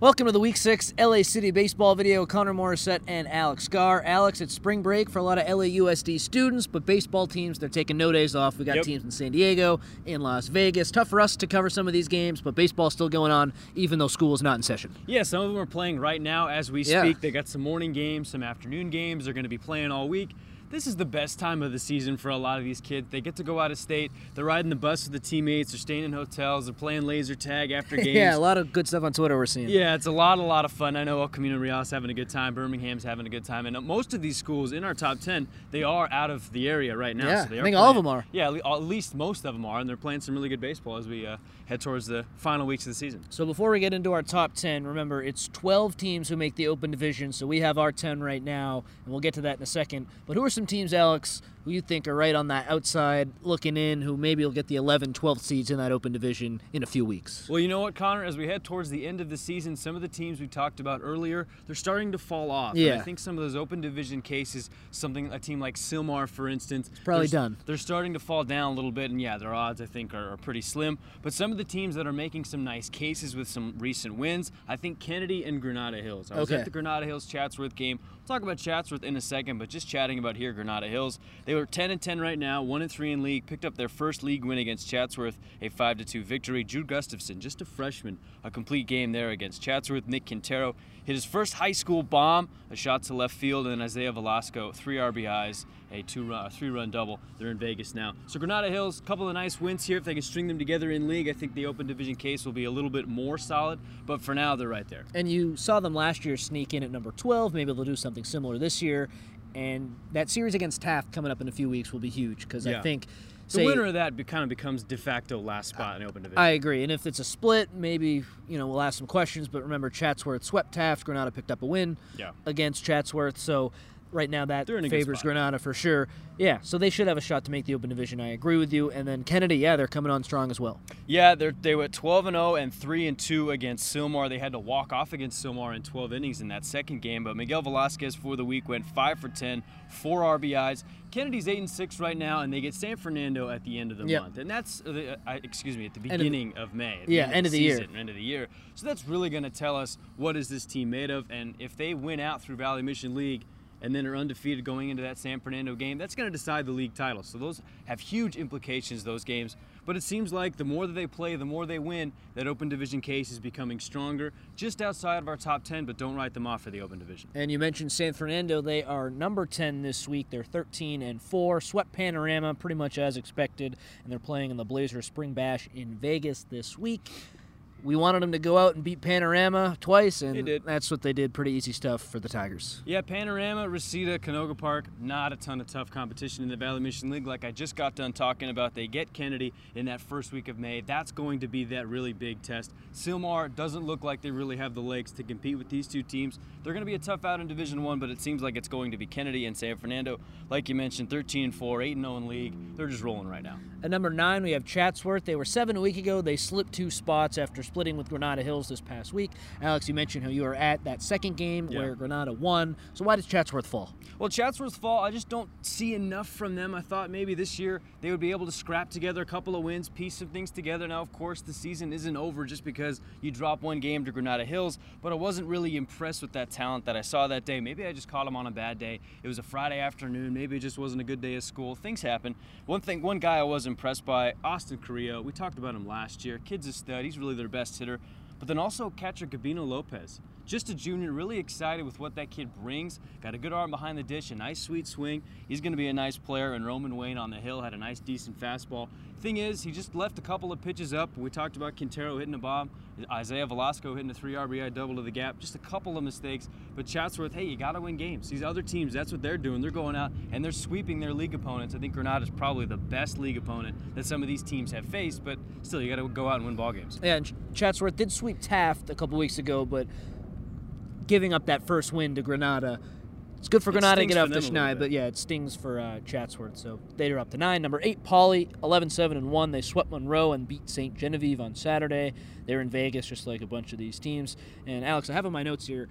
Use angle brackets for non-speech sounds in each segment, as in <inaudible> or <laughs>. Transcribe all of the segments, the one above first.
Welcome to the Week 6 LA City Baseball video. Connor Morissette and Alex Gar. Alex, it's spring break for a lot of LAUSD students, but baseball teams, they're taking no days off. We got Yep. teams in San Diego, in Las Vegas. Tough for us to cover some of these games, but baseball's still going on, even though school is not in session. Yeah, some of them are playing right now as we Yeah. speak. They got some morning games, some afternoon games. They're going to be playing all week. This is the best time of the season for a lot of these kids. They get to go out of state. They're riding the bus with the teammates. They're staying in hotels. They're playing laser tag after <laughs> games. Yeah, a lot of good stuff on Twitter we're seeing. Yeah, it's a lot, a lot of fun. I know El Camino Real's having a good time. Birmingham's having a good time, and most of these schools in our top ten, they are out of the area right now. Yeah, so they I think all of them are. Yeah, at at least most of them are, and they're playing some really good baseball as we uh, head towards the final weeks of the season. So before we get into our top 10, remember it's 12 teams who make the open division. So we have our 10 right now, and we'll get to that in a second. But who are some teams, Alex, who you think are right on that outside looking in, who maybe will get the 11, 12 seeds in that open division in a few weeks? Well, you know what, Connor? As we head towards the end of the season, some of the teams we talked about earlier, they're starting to fall off. And Yeah. I think some of those open division cases, something a team like Sylmar, for instance, probably they're, done. They're starting to fall down a little bit, and yeah, their odds I think are, are pretty slim. But some of the teams that are making some nice cases with some recent wins, I think Kennedy and Granada Hills. I was Okay. at the Granada Hills Chatsworth game. We'll talk about Chatsworth in a second, but just chatting about here, Granada Hills. They were 10 and 10 right now, 1 and 3 in league. Picked up their first league win against Chatsworth, a 5 to 2 victory. Jude Gustafson, just a freshman, a complete game there against Chatsworth. Nick Quintero hit his first high school bomb, a shot to left field, and Isaiah Velasco, three RBIs, a two run, a three run double. They're in Vegas now. So Granada Hills, a couple of nice wins here. If they can string them together in league, I think the open division case will be a little bit more solid. But for now, they're right there. And you saw them last year sneak in at number 12. Maybe they'll do something similar this year. And that series against Taft coming up in a few weeks will be huge because I Yeah. think. The winner of that be, kind of becomes de facto last spot in the open division. I agree. And if it's a split, maybe, you know, we'll ask some questions. But remember, Chatsworth swept Taft. Granada picked up a win Yeah. against Chatsworth. So right now that They're in a good favors. Granada for sure. Yeah, so they should have a shot to make the open division. I agree with you. And then Kennedy, yeah, they're coming on strong as well. Yeah, they're, they were 12 and 0 and 3 and 2 against Sylmar. They had to walk off against Sylmar in 12 innings in that second game, but Miguel Velasquez for the week went 5 for 10, 4 RBIs. Kennedy's 8 and 6 right now, and they get San Fernando at the end of the Yep. month. And that's, uh, the- uh, excuse me, at the of beginning of, May. Yeah, end of the year. End of the year. So that's really going to tell us what is this team made of, and if they win out through Valley Mission League, and then are undefeated going into that San Fernando game, that's going to decide the league title. So those have huge implications, those games. But it seems like the more that they play, the more they win. That open division case is becoming stronger, just outside of our top 10, but don't write them off for the open division. And you mentioned San Fernando. They are number 10 this week. They're 13 and 4. Sweat Panorama pretty much as expected. And they're playing in the Blazer Spring Bash in Vegas this week. We wanted them to go out and beat Panorama twice, and that's what they did. Pretty easy stuff for the Tigers. Yeah, Panorama, Reseda, Canoga Park, not a ton of tough competition in the Valley Mission League. Like I just got done talking about, they get Kennedy in that first week of May. That's going to be that really big test. Sylmar doesn't look like they really have the legs to compete with these two teams. They're going to be a tough out in Division One, but it seems like it's going to be Kennedy and San Fernando. Like you mentioned, 13 and 4, 8 and 0 in league. They're just rolling right now. At number nine, we have Chatsworth. They were seven a week ago. They slipped two spots after splitting with Granada Hills this past week. Alex, you mentioned how you were at that second game Yeah. where Granada won. So why does Chatsworth fall? Well, Chatsworth Fall, I just don't see enough from them. I thought maybe this year they would be able to scrap together a couple of wins, piece some things together. Now, of course, the season isn't over just because you drop one game to Granada Hills, but I wasn't really impressed with that talent that I saw that day. Maybe I just caught them on a bad day. It was a Friday afternoon. Maybe it just wasn't a good day of school. Things happen. One thing, one guy I was impressed by, Austin Carrillo. We talked about him last year. Kid's a stud. He's really their best hitter. But then also catcher Gabino Lopez. Just a junior, really excited with what that kid brings. Got a good arm behind the dish, a nice sweet swing. He's going to be a nice player. And Roman Wayne on the hill had a nice, decent fastball. Thing is, he just left a couple of pitches up. We talked about Quintero hitting a bomb, Isaiah Velasco hitting a three RBI double to the gap. Just a couple of mistakes. But Chatsworth, hey, you got to win games. These other teams, that's what they're doing. They're going out and they're sweeping their league opponents. I think Granada's probably the best league opponent that some of these teams have faced. But still, you got to go out and win ball games. Yeah, and Chatsworth did sweep Taft a couple weeks ago, but giving up that first win to Granada, it's good for Granada to get off the them a little schneid, but yeah, it stings for uh, Chatsworth. So they're up to nine. Number eight, Poly, 11 7 and 1. They swept Monroe and beat St. Genevieve on Saturday. They're in Vegas, just like a bunch of these teams. And Alex, I have in my notes here,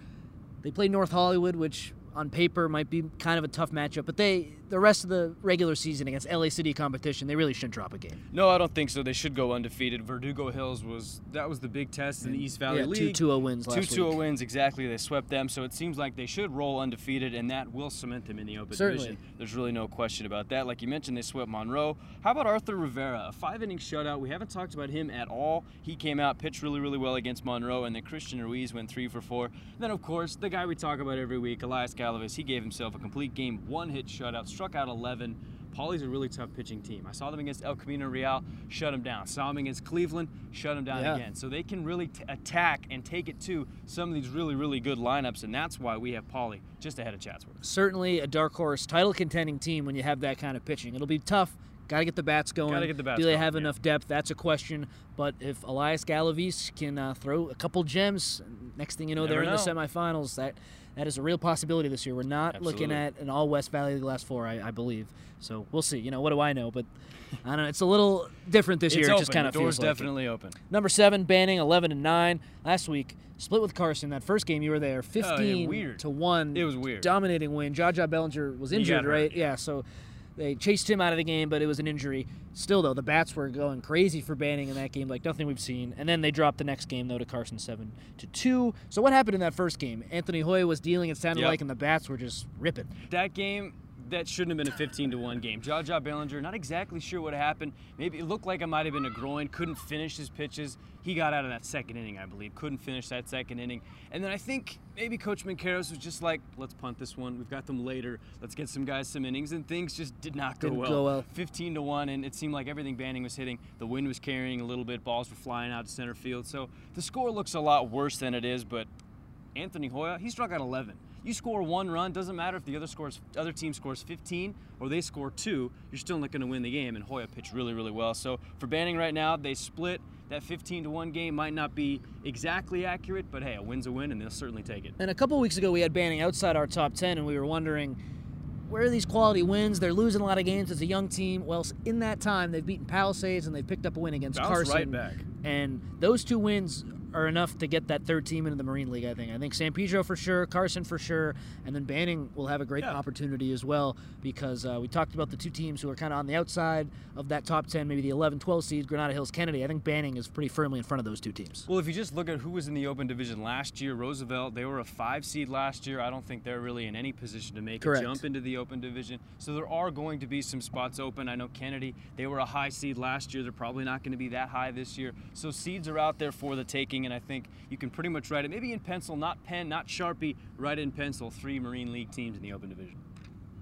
they play North Hollywood, which on paper might be kind of a tough matchup, but they the rest of the regular season against LA City competition, they really shouldn't drop a game. No, I don't think so. They should go undefeated. Verdugo Hills was that was the big test in the East Valley yeah, League. two 2-0 wins Two last 2 week. wins exactly. They swept them, so it seems like they should roll undefeated, and that will cement them in the open Certainly. division. There's really no question about that. Like you mentioned, they swept Monroe. How about Arthur Rivera? A five-inning shutout. We haven't talked about him at all. He came out, pitched really, really well against Monroe, and then Christian Ruiz went three for four. then, of course, the guy we talk about every week, Elias Galavis. He gave himself a complete game, one-hit shutout, struck out 11. Poly's a really tough pitching team. I saw them against El Camino Real, shut them down. Saw them against Cleveland, shut them down Yeah. again. So they can really t- attack and take it to some of these really, really good lineups, and that's why we have Paulie just ahead of Chatsworth. Certainly a dark horse title contending team when you have that kind of pitching. It'll be tough. Got to get the bats going. Gotta get the bats Do they going, have yeah. enough depth? That's a question. But if Elias Galavis can uh, throw a couple gems, next thing you know, they're in the semifinals. That that is a real possibility this year. We're not looking at an all West Valley last four, I, I believe. So we'll see. You know, what do I know? But I don't know. It's a little different this It's year. open. It just kind of feels like it. definitely open. Number seven, Banning, 11 and 9. Last week, split with Carson. That first game, you were there, 15 weird. to 1. It was weird. Dominating win. Jaja Bellinger was injured, right? Yeah, so they chased him out of the game, but it was an injury. Still, though, the bats were going crazy for Banning in that game, like nothing we've seen. And then they dropped the next game, though, to Carson 7 to 2. So what happened in that first game? Anthony Hoya was dealing, it sounded Yep. like, and the bats were just ripping. That game, that shouldn't have been a 15 to 1 game. Jaja Bellinger, not exactly sure what happened. Maybe it looked like it might have been a groin, couldn't finish his pitches. He got out of that second inning, I believe. Couldn't finish that second inning. And then I think maybe Coach Mancaros was just like, let's punt this one. We've got them later. Let's get some guys some innings. And things just did not go Didn't well. go well. 15 to 1, and it seemed like everything Banning was hitting. The wind was carrying a little bit, balls were flying out to center field. So the score looks a lot worse than it is, but Anthony Hoya, he struck out 11. You score one run, doesn't matter if the other scores, other team scores 15 or they score two, you're still not going to win the game. And Hoya pitched really, really well. So for Banning right now, they split. That 15 to one game might not be exactly accurate, but hey, a win's a win, and they'll certainly take it. And a couple weeks ago, we had Banning outside our top 10, and we were wondering where are these quality wins? They're losing a lot of games as a young team. Well, in that time, they've beaten Palisades and they've picked up a win against Bounced Carson. right back. And those two wins are enough to get that third team into the Marine League, I think. I think San Pedro for sure, Carson for sure, and then Banning will have a great Yeah. opportunity as well because uh, we talked about the two teams who are kind of on the outside of that top 10, maybe the 11, 12 seeds, Granada Hills, Kennedy. I think Banning is pretty firmly in front of those two teams. Well, if you just look at who was in the open division last year, Roosevelt, they were a five seed last year. I don't think they're really in any position to make Correct. a jump into the open division. So there are going to be some spots open. I know Kennedy, they were a high seed last year. They're probably not going to be that high this year. So seeds are out there for the taking, and I think you can pretty much write it, maybe in pencil, not pen, not Sharpie, write in pencil, three Marine League teams in the open division.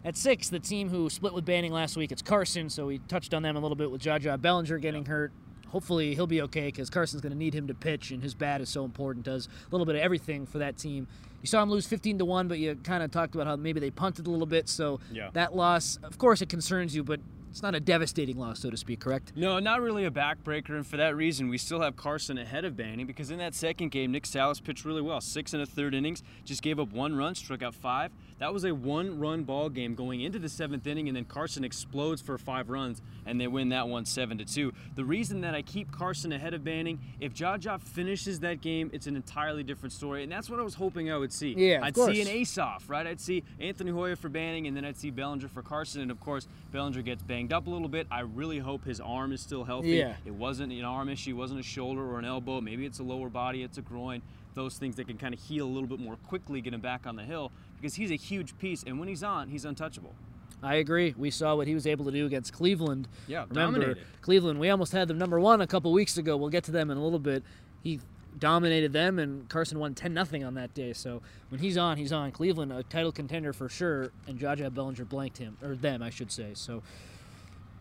At six, the team who split with Banning last week, it's Carson. So we touched on them a little bit with Jaja Bellinger getting hurt. Hopefully he'll be okay because Carson's going to need him to pitch, and his bat is so important. Does a little bit of everything for that team. You saw him lose 15 to one, but you kind of talked about how maybe they punted a little bit. So Yeah. that loss, of course, it concerns you, but it's not a devastating loss, so to speak. Correct? No, not really a backbreaker, and for that reason, we still have Carson ahead of Banning because in that second game, Nick Salas pitched really well. Six and a third innings, just gave up one run, struck out five. That was a one-run ball game going into the seventh inning, and then Carson explodes for five runs, and they win that one seven to two. The reason that I keep Carson ahead of Banning, if Jaja finishes that game, it's an entirely different story, and that's what I was hoping I would see. Yeah, I'd course. see an ace-off, right? I'd see Anthony Hoya for Banning, and then I'd see Bellinger for Carson, and of course, Bellinger gets banged up a little bit. I really hope his arm is still healthy. Yeah. It wasn't an arm issue, it wasn't a shoulder or an elbow. Maybe it's a lower body, it's a groin. Those things that can kind of heal a little bit more quickly, get him back on the hill, because he's a huge piece, and when he's on, he's untouchable. I agree. We saw what he was able to do against Cleveland. Yeah, Remember, dominated. Cleveland, we almost had them number one a couple weeks ago. We'll get to them in a little bit. He dominated them, and Carson won 10 nothing on that day. So when he's on, he's on. Cleveland, a title contender for sure, and Jaja Bellinger blanked him, or them, I should say. So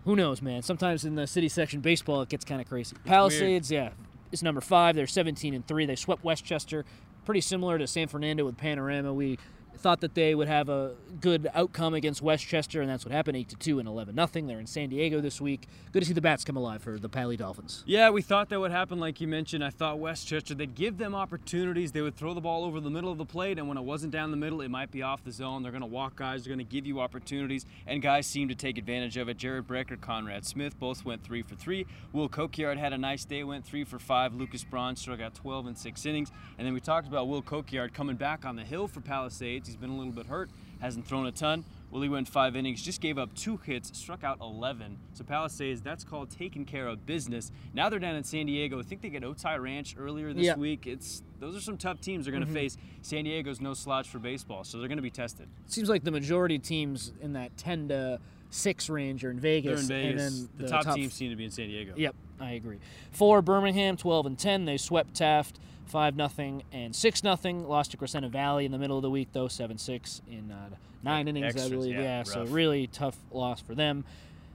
who knows, man? Sometimes in the city section baseball, it gets kind of crazy. Palisades, yeah, is number five. They're 17 and three. They swept Westchester, pretty similar to San Fernando with Panorama. We thought that they would have a good outcome against Westchester, and that's what happened: eight to two and 11 nothing. They're in San Diego this week. Good to see the bats come alive for the Pali Dolphins. Yeah, we thought that would happen, like you mentioned. I thought Westchester, they'd give them opportunities. They would throw the ball over the middle of the plate, and when it wasn't down the middle, it might be off the zone. They're going to walk guys, they're going to give you opportunities, and guys seem to take advantage of it. Jared Brecker, Conrad Smith both went three for three. Will Kokiard had a nice day, went three for five. Lucas Braun struck out 12 in six innings. And then we talked about Will Kokiard coming back on the hill for Palisades. He's been a little bit hurt, hasn't thrown a ton. Willie went five innings, just gave up two hits, struck out 11. So Palisades, that's called taking care of business. Now they're down in San Diego. I think they get Otay Ranch earlier this Yeah. week. It's those are some tough teams they're going to mm-hmm. face. San Diego's no slouch for baseball, so they're going to be tested. seems like the majority of teams in that 10 to 6 range are in They're Vegas. in Vegas. And then the, top, teams seem to be in San Diego. Yep, I agree. For Birmingham, 12 and 10, they swept Taft 5 nothing and 6 nothing. Lost to Crescenta Valley in the middle of the week though, 7-6 in uh, 9 innings Extras, I believe. yeah, so really tough loss for them.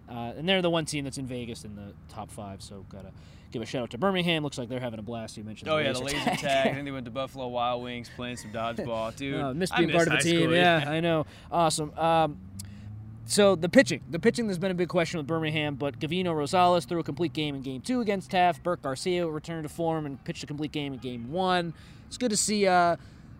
Uh, and they're the one team that's in Vegas in the top 5, so got to give a shout out to Birmingham. Looks like they're having a blast. You mentioned Oh the yeah, the laser laser tag. I think <laughs> they went to Buffalo Wild Wings playing some dodgeball, <laughs> dude. Uh, miss I being part of the team. school, Yeah, I know. Awesome. Um, so the pitching, the pitching, there's been a big question with Birmingham, but Gavino Rosales threw a complete game in Game Two against Taft. Burt Garcia returned to form and pitched a complete game in Game One. It's good to see uh,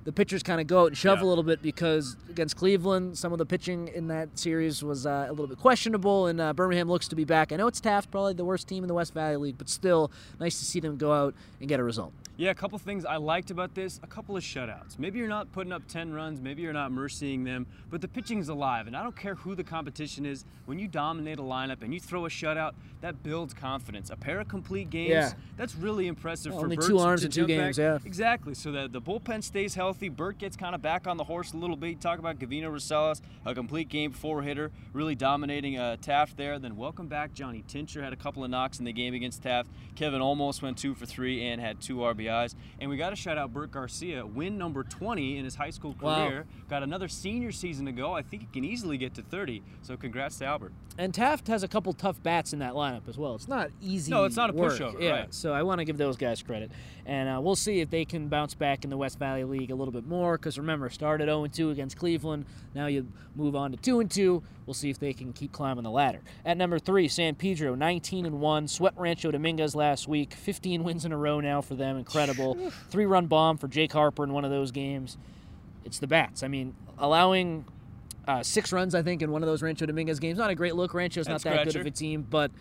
the pitchers kind of go out and shove Yeah. a little bit because against Cleveland, some of the pitching in that series was uh, a little bit questionable, and uh, Birmingham looks to be back. I know it's Taft, probably the worst team in the West Valley League, but still nice to see them go out and get a result. Yeah, a couple things I liked about this. A couple of shutouts. Maybe you're not putting up 10 runs, maybe you're not mercying them, but the pitching's alive. And I don't care who the competition is. When you dominate a lineup and you throw a shutout, that builds confidence. A pair of complete games, Yeah. that's really impressive for Only Burt two arms in two games, back. yeah. Exactly. So that the bullpen stays healthy. Burt gets kind of back on the horse a little bit. Talk about Gavino Rosales, a complete game four hitter, really dominating uh, Taft there. Then welcome back Johnny Tincher had a couple of knocks in the game against Taft. Kevin almost went two for three and had two RBIs. And we got to shout out Burt Garcia, win number 20 in his high school Wow. career. Got another senior season to go. I think he can easily get to 30. So congrats to Albert. And Taft has a couple tough bats in that lineup as well. It's not easy. No, it's not a work. pushover, Yeah, right. so I want to give those guys credit, and uh, we'll see if they can bounce back in the West Valley League a little bit more. Because remember, started 0 2 against Cleveland. Now you move on to 2 2. We'll see if they can keep climbing the ladder. At number three, San Pedro, 19 and 1. Swept Rancho Dominguez last week. 15 wins in a row now for them. Incredible. Three run bomb for Jake Harper in one of those games. It's the bats. I mean, allowing uh, six runs, I think, in one of those Rancho Dominguez games. Not a great look. Rancho's not that good of a team, but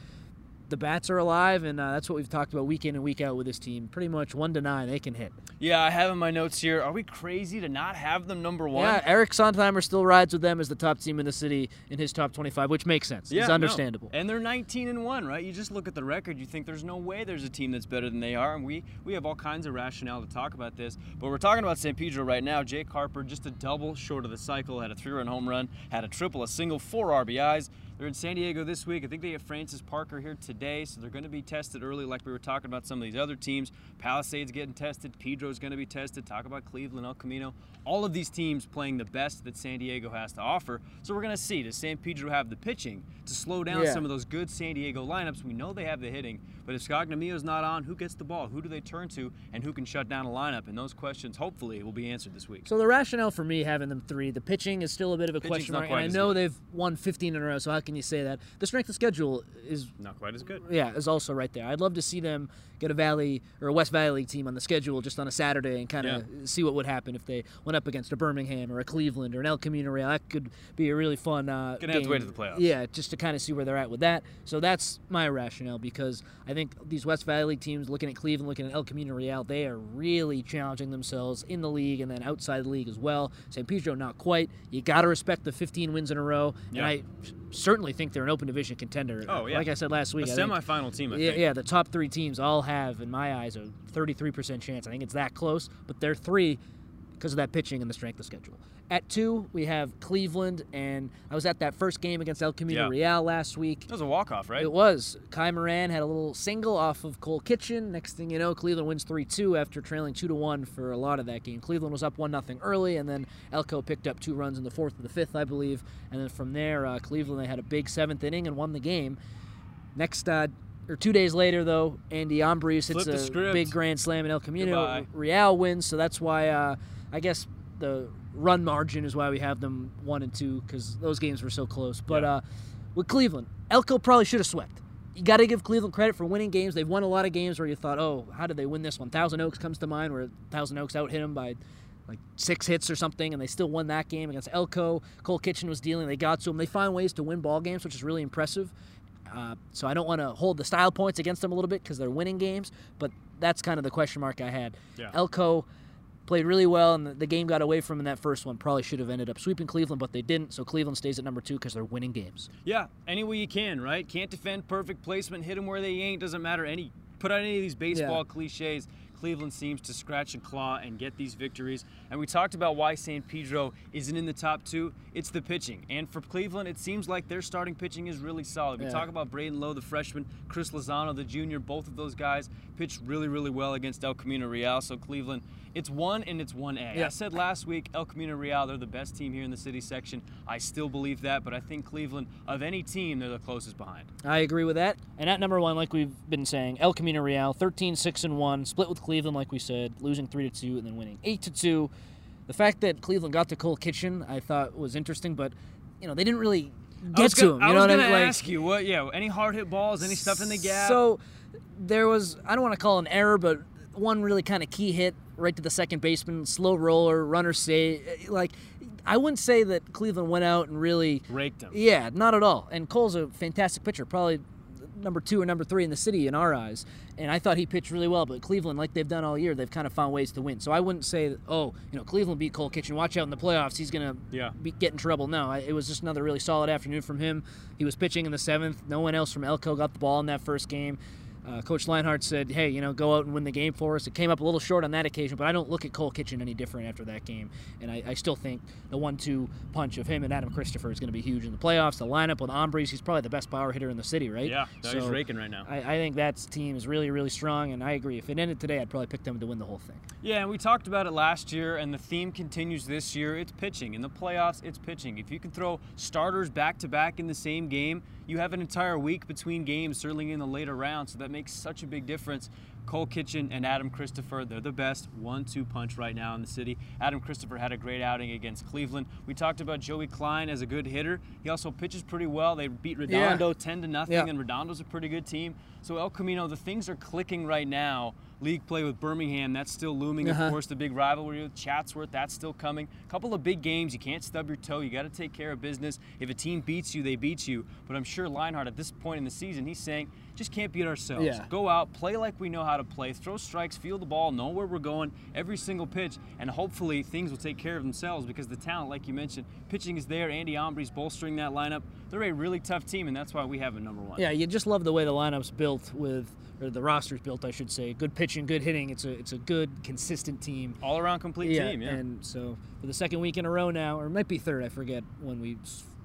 the bats are alive, and uh, that's what we've talked about week in and week out with this team. Pretty much one to nine, they can hit. Yeah, I have in my notes here. Are we crazy to not have them number one? Yeah, Eric Sondheimer still rides with them as the top team in the city in his top 25, which makes sense. Yeah, it's no. understandable. And they're 19 and 1, right? You just look at the record, you think there's no way there's a team that's better than they are. And we we have all kinds of rationale to talk about this. But we're talking about San Pedro right now. Jake Harper just a double short of the cycle, had a three-run home run, had a triple, a single, four RBIs. They're in San Diego this week. I think they have Francis Parker here today, so they're going to be tested early, like we were talking about some of these other teams. Palisades getting tested, Pedro's going to be tested. Talk about Cleveland, El Camino. All of these teams playing the best that San Diego has to offer. So we're going to see does San Pedro have the pitching to slow down Yeah. some of those good San Diego lineups? We know they have the hitting, but if Scognamio's not on, who gets the ball? Who do they turn to, and who can shut down a lineup? And those questions, hopefully, will be answered this week. So the rationale for me having them three, the pitching is still a bit of a Pitching's question mark, and I know they've won 15 in a row. So how can you say that? The strength of schedule is Not quite as good. yeah, is also right there. I'd love to see them get a Valley or a West Valley team on the schedule just on a Saturday and kind of see what would happen if they went up against a Birmingham or a Cleveland or an El Camino Real. That could be a really fun. Uh, Gonna have to wait to the playoffs. Yeah, just to kind of see where they're at with that. So that's my rationale because I think these West Valley teams, looking at Cleveland, looking at El Camino Real, they are really challenging themselves in the league and then outside the league as well. San Pedro, not quite. You got to respect the 15 wins in a row, Yeah. and I certainly think they're an open division contender. Oh, yeah. Like I said last A week, I think- semifinal team, I yeah, think. yeah, the top three teams all have, in my eyes, a 33% chance. I think it's that close, but they're three because of that pitching and the strength of schedule. At two, we have Cleveland, and I was at that first game against El Camino Yeah. Real last week. It was a walk-off, right? It was. Kai Moran had a little single off of Cole Kitchen. Next thing you know, Cleveland wins 3 2 after trailing 2 to 1 for a lot of that game. Cleveland was up 1 0 early, and then Elko picked up two runs in the fourth and the fifth, I believe. And then from there, uh, Cleveland they had a big seventh inning and won the game. Next, uh, or two days later, though, Andy Ambriz hits a big grand slam in El Camino. Goodbye. Real wins, so that's why uh, I guess the run margin is why we have them one and two because those games were so close. But Yeah. uh, with Cleveland, Elko probably should have swept. You got to give Cleveland credit for winning games. They've won a lot of games where you thought, oh, how did they win this one? Thousand Oaks comes to mind, where Thousand Oaks out hit them by like six hits or something, and they still won that game against Elko. Cole Kitchen was dealing; they got to him. They find ways to win ball games, which is really impressive. Uh, so I don't want to hold the style points against them a little bit because they're winning games, but that's kind of the question mark I had. Yeah. Elko, played really well, and the, the game got away from them in that first one. Probably should have ended up sweeping Cleveland, but they didn't. So Cleveland stays at number two because they're winning games. Yeah, any way you can, right? Can't defend, perfect placement, hit them where they ain't. Doesn't matter. Any put out any of these baseball Yeah. cliches. Cleveland seems to scratch and claw and get these victories. And we talked about why San Pedro isn't in the top two. It's the pitching. And for Cleveland, it seems like their starting pitching is really solid. We Yeah. talk about Braden Lowe, the freshman, Chris Lozano, the junior. Both of those guys pitched really, really well against El Camino Real. So Cleveland, it's one and it's one A. Yeah. I said last week, El Camino Real, they're the best team here in the city section. I still believe that, but I think Cleveland, of any team, they're the closest behind. I agree with that. And at number one, like we've been saying, El Camino Real, 13 6 and 1, split with Cleveland, like we said, losing 3 to 2 and then winning 8 to 2. The fact that Cleveland got to Cole Kitchen, I thought was interesting, but, you know, they didn't really I get to gonna- him. I You know was what I gonna mean? Like, ask you what, yeah, any hard hit balls, any stuff in the gap. So there was, I don't want to call it an error, but one really kind of key hit right to the second baseman, slow roller, runner save. Eh, like, I wouldn't say that Cleveland went out and really raked him. Yeah, not at all. And Cole's a fantastic pitcher, probably number two or number three in the city in our eyes. And I thought he pitched really well, but Cleveland, like they've done all year, they've kind of found ways to win. So I wouldn't say, oh, you know, Cleveland beat Cole Kitchen. Watch out in the playoffs. He's going to Yeah. be, get in trouble. No, I, it was just another really solid afternoon from him. He was pitching in the seventh. No one else from Elko got the ball in that first game. Uh, Coach Leinhardt said, "Hey, you know, go out and win the game for us." It came up a little short on that occasion, but I don't look at Cole Kitchen any different after that game, and I, I still think the one-two punch of him and Adam Christopher is going to be huge in the playoffs. The lineup with Ambriz, he's probably the best power hitter in the city, right? Yeah, no, he's raking right now. I, I think that team is really, really strong, and I agree. If it ended today, I'd probably pick them to win the whole thing. Yeah, and we talked about it last year, and the theme continues this year. It's pitching. In the playoffs, it's pitching. If you can throw starters back to back in the same game, you have an entire week between games, certainly in the later rounds, so that makes such a big difference. Cole Kitchen and Adam Christopher, they're the best one two punch right now in the city. Adam Christopher had a great outing against Cleveland. We talked about Joey Klein as a good hitter. He also pitches pretty well. They beat Yeah. Redondo 10 to nothing, Yeah. and Redondo's a pretty good team. So El Camino, the things are clicking right now. League play with Birmingham, that's still looming. Uh-huh. Of course, the big rivalry with Chatsworth, that's still coming. A couple of big games, you can't stub your toe. You got to take care of business. If a team beats you, they beat you. But I'm sure Leinhardt at this point in the season, he's saying, just can't beat ourselves. Yeah. Go out, play like we know how to play, throw strikes, feel the ball, know where we're going every single pitch, and hopefully things will take care of themselves because the talent, like you mentioned, pitching is there. Andy Ambriz bolstering that lineup. They're a really tough team, and that's why we have a number one. Yeah, you just love the way the lineup's built with, or the roster's built, I should say. Good pitching, good hitting. It's a it's a good, consistent team. All around complete team, yeah. And so for the second week in a row now, or it might be third, I forget when we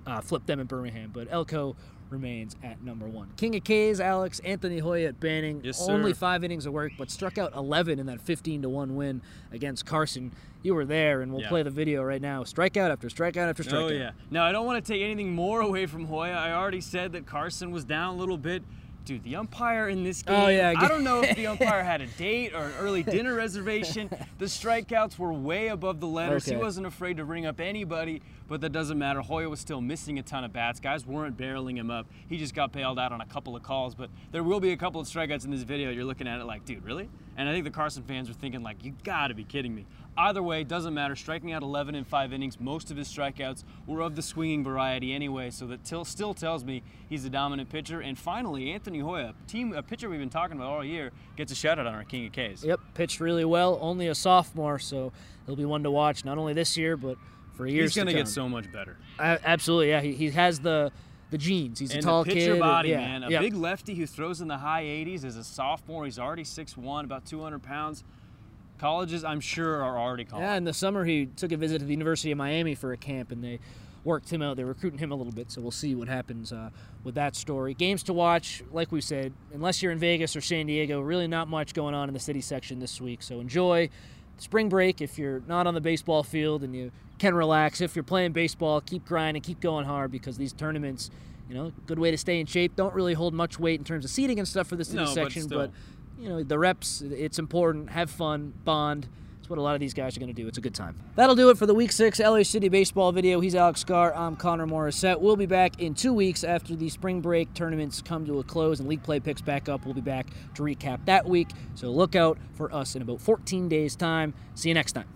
uh, flipped them in Birmingham, but Elko remains at number one. King of K's, Alex, Anthony Hoya at Banning. Yes, Only five innings of work, but struck out 11 in that 15 to 1 win against Carson. You were there, and we'll Yeah. play the video right now. Strikeout after strikeout after strikeout. Oh yeah. Now I don't want to take anything more away from Hoya. I already said that Carson was down a little bit. Dude, the umpire in this game. Oh, yeah, I don't know if the umpire had a <laughs> date or an early dinner reservation. The strikeouts were way above the letters. He wasn't afraid to ring up anybody, but that doesn't matter. Hoya was still missing a ton of bats. Guys weren't barreling him up. He just got bailed out on a couple of calls, but there will be a couple of strikeouts in this video. You're looking at it like, dude, really? And I think the Carson fans were thinking like, you gotta be kidding me. Either way, doesn't matter. Striking out 11 in five innings. Most of his strikeouts were of the swinging variety anyway, so that till, still tells me he's a dominant pitcher. And finally, Anthony Hoya, team a pitcher we've been talking about all year, gets a shout out on our King of K's. Yep, pitched really well. Only a sophomore, so he'll be one to watch not only this year but for years He's gonna to get so much better. Absolutely, yeah. He, he has the the genes. He's a tall pitcher kid. Uh, body, yeah, man. A yeah. big lefty who throws in the high 80s as a sophomore. He's already 6'1", about 200 pounds. Colleges, I'm sure, are already calling. Yeah, in the summer he took a visit to the University of Miami for a camp, and they worked him out. They're recruiting him a little bit, so we'll see what happens uh, with that story. Games to watch, like we said, unless you're in Vegas or San Diego, really not much going on in the city section this week. So enjoy spring break if you're not on the baseball field and you can relax. If you're playing baseball, keep grinding, keep going hard because these tournaments, you know, good way to stay in shape. Don't really hold much weight in terms of seating and stuff for the city No, but section, still. but you know the reps it's important. Have fun bond. It's what a lot of these guys are going to do. It's a good time. That'll do it for the week six la city baseball video. He's alex scar. I'm connor morissette. We'll be back in two weeks after the spring break. Tournaments come to a close and league play picks back up. We'll be back to recap that week. So look out for us in about 14 days time. See you next time